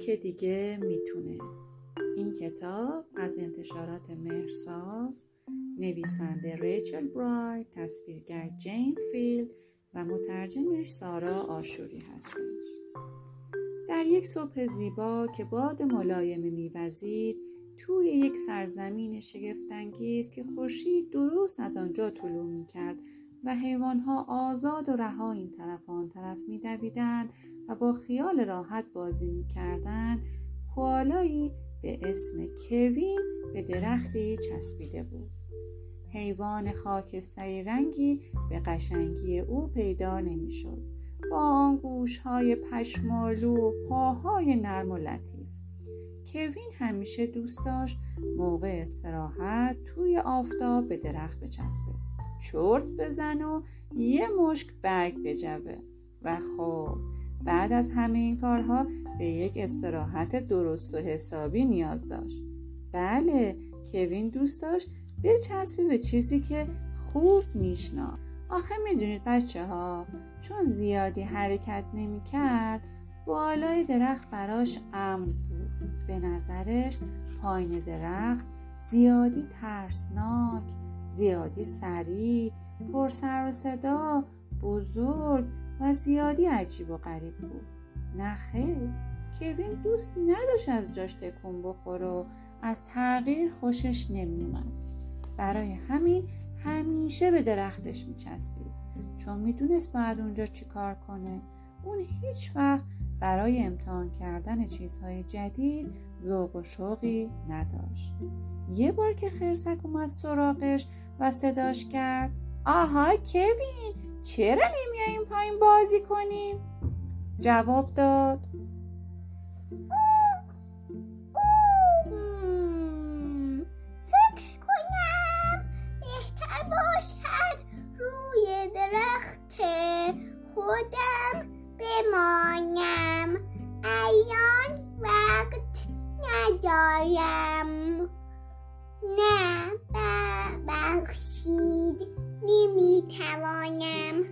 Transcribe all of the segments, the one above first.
که دیگه می‌تونه این کتاب از انتشارات مهرساز نویسنده ریچل برای تصویرگر جین فیلد و مترجمش سارا آشوری هستش. در یک صبح زیبا که باد ملایم میوزید توی یک سرزمین شگفتانگیز که خورشید درست از آنجا طلوع می‌کرد و حیوانها آزاد و رها این طرف و آن طرف میدویدند با خیال راحت بازی می‌کردند کوالایی به اسم کوین به درختی چسبیده بود. حیوان خاکستری رنگی به قشنگی او پیدا نمی‌شد. با آن گوشهای پشمالو و پاهای نرم و لطیف. کوین همیشه دوست داشت موقع استراحت توی آفتاب به درخت بچسبه. چرت بزن و یه مشک برگ بجوه. و خب بعد از همه این کارها به یک استراحت درست و حسابی نیاز داشت. بله کوین دوست داشت بچسبی به چیزی که خوب میشنا آخه می‌دونید بچه ها چون زیادی حرکت نمی کرد بالای درخت براش امن بود. به نظرش پایین درخت زیادی ترسناک زیادی سریع پر سر و صدا بزرگ و زیادی عجیب و غریب بود. نه خیر. کوین دوست نداشت از جاش تکون بخور و از تغییر خوشش نمیومد برای همین همیشه به درختش میچسبید. چون می‌دونست باید اونجا چیکار کنه. اون هیچ وقت برای امتحان کردن چیزهای جدید ذوق و شوقی نداشت. یه بار که خرسک اومد سراغش و صداش کرد آها کوین! چرا نمیاییم پایین بازی کنیم؟ جواب داد. فکر کنم بهتر باشد روی درخت خودم بمانم. الان وقت ندارم. نه ببخشید. نمی‌توانم.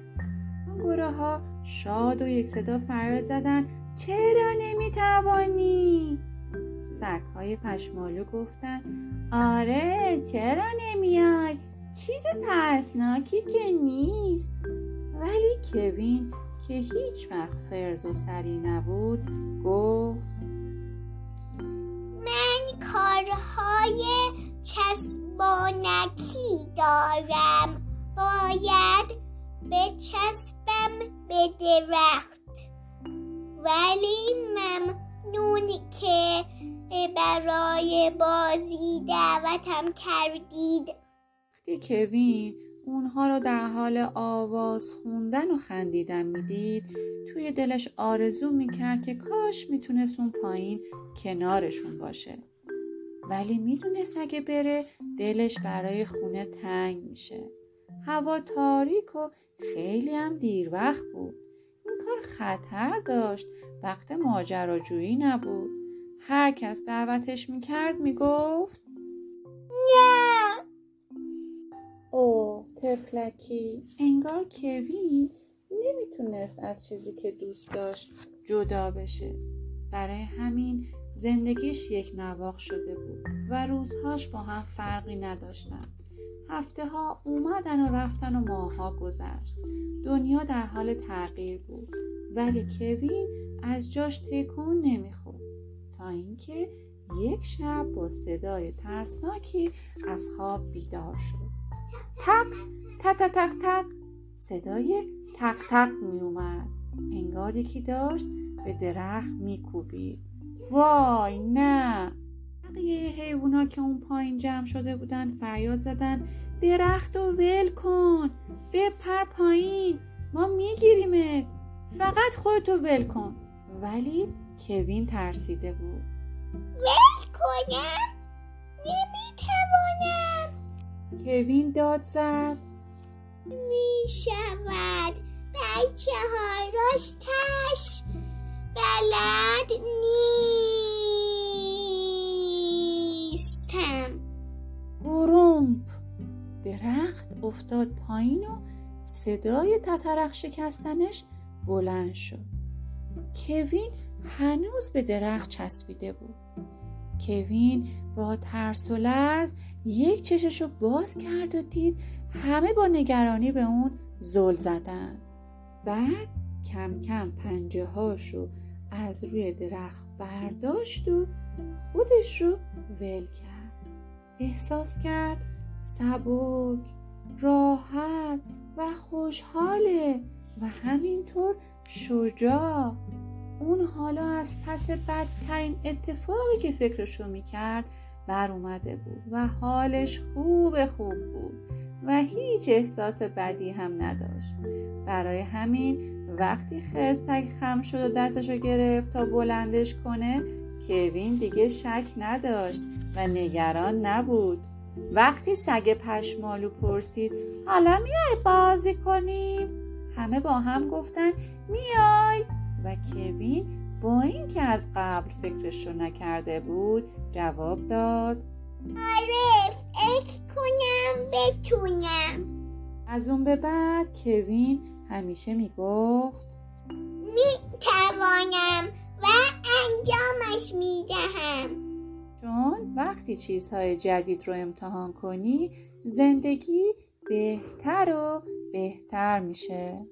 گروه ها شاد و یک صدا فریاد زدن. چرا نمی‌توانی؟ سگ های پشمالو گفتن. آره چرا نمیای؟ چیز ترسناکی که نیست. ولی کوین که هیچ وقت فرز و سری نبود گفت من کارهای چسبانکی دارم. باید بچسبم به درخت. ولی ممنون که برای بازی دعوتم کردید. وقتی کوین اونها رو در حال آواز خوندن و خندیدن می‌دید توی دلش آرزو می‌کرد که کاش می‌تونست اون پایین کنارشون باشه. ولی می‌دونست اگه بره دلش برای خونه تنگ میشه. هوا تاریک و خیلی هم دیر وقت بود. این کار خطر داشت. وقت ماجراجویی نبود. هر کس دعوتش می‌کرد می‌گفت نه او تفلکی انگار کوین نمی‌تونست از چیزی که دوست داشت جدا بشه. برای همین زندگیش یک نواق شده بود و روزهاش با هم فرقی نداشتن. هفته ها اومدن و رفتن و ماها گذشت. دنیا در حال تغییر بود. ولی کوین از جاش تکون نمی‌خورد. تا اینکه یک شب با صدای ترسناکی از خواب بیدار شد. تق تق تق تق تق. صدای تق تق می اومد انگار یکی داشت به درخت میکوبید. وای نه! بقیه حیوونا که اون پایین جمع شده بودن فریاد زدن درخت و ول کن بپر پایین ما میگیریمت. فقط خودتو ول کن. ولی کوین ترسیده بود. ول کنم؟ نمی‌توانم. کوین داد زد. می‌شود. بچه ها راستش بلد نیستم گرومپ درخت افتاد پایین و صدای تترق شکستنش بلند شد. کوین هنوز به درخت چسبیده بود. کوین با ترس و لرز یک چششو باز کرد و دید همه با نگرانی به اون زل زدن. بعد کم کم پنجه هاشو از روی درخت برداشت و خودش رو ول کرد. احساس کرد سبک راحت و خوشحاله و همینطور شجاع. اون حالا از پس بدترین اتفاقی که فکرشو می‌کرد بر اومده بود و حالش خوب خوب بود و هیچ احساس بدی هم نداشت. برای همین وقتی خرسک خم شد و دستشو گرفت تا بلندش کنه کوین دیگه شک نداشت. و نگران نبود. وقتی سگ پشمالو پرسید حالا میای بازی کنیم؟ همه با هم گفتن میای. و کوین با اینکه از قبل فکرش رو نکرده بود جواب داد آره فکر کنم بتونم. از اون به بعد کوین همیشه می‌گفت می‌توانم و انجامش می‌دهم. چون وقتی چیزهای جدید رو امتحان کنی زندگی بهتر و بهتر میشه.